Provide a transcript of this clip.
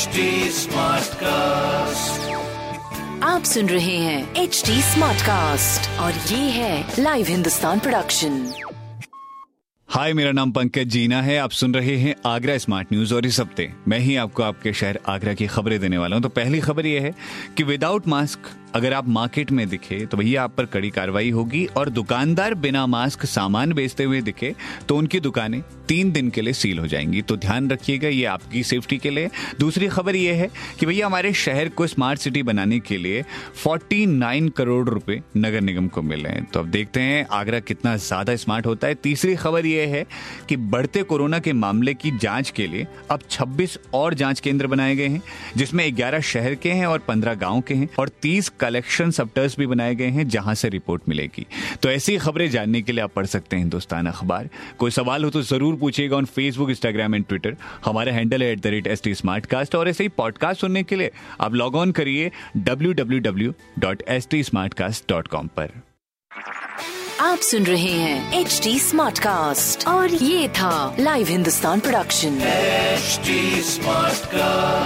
HD cast आप सुन रहे हैं एच डी स्मार्ट कास्ट और ये है लाइव हिंदुस्तान प्रोडक्शन हाय मेरा नाम पंकज जीना है। आप सुन रहे हैं आगरा स्मार्ट न्यूज़ और इस हफ़्ते मैं ही आपको आपके शहर आगरा की खबरें देने वाला हूँ। तो पहली खबर यह है कि विदाउट मास्क अगर आप मार्केट में दिखे तो भैया आप पर कड़ी कार्रवाई होगी और दुकानदार बिना मास्क सामान बेचते हुए दिखे तो उनकी दुकानें तीन दिन के लिए सील हो जाएँगी। तो ध्यान रखिएगा, ये आपकी सेफ्टी के लिए। दूसरी खबर ये है कि भैया हमारे शहर को स्मार्ट सिटी बनाने के लिए 49 करोड़ रुपए नगर निगम को मिले हैं। तो अब देखते हैं आगरा कितना ज़्यादा स्मार्ट होता है। तीसरी खबर यह है कि बढ़ते कोरोना के मामले की जाँच के लिए अब 26 और जाँच केंद्र बनाए गए हैं, जिसमें 11 शहर के हैं और 15 गाँव के हैं और 30 कलेक्शन सप्टर्स भी बनाए गए हैं जहाँ से रिपोर्ट मिलेगी। तो ऐसी खबरें जानने के लिए आप पढ़ सकते हैं हिंदुस्तान अखबार। कोई सवाल हो तो ज़रूर पूछिएगा on Facebook Instagram and Twitter हमारा हैंडल है at the rate S T smart cast और ऐसे ही पॉडकास्ट सुनने के लिए आप लॉग ऑन करिए W W W dot S T smart cast dot com पर। आप सुन रहे हैं एच डी स्मार्ट कास्ट और ये था live Hindustan production HD Smartcast.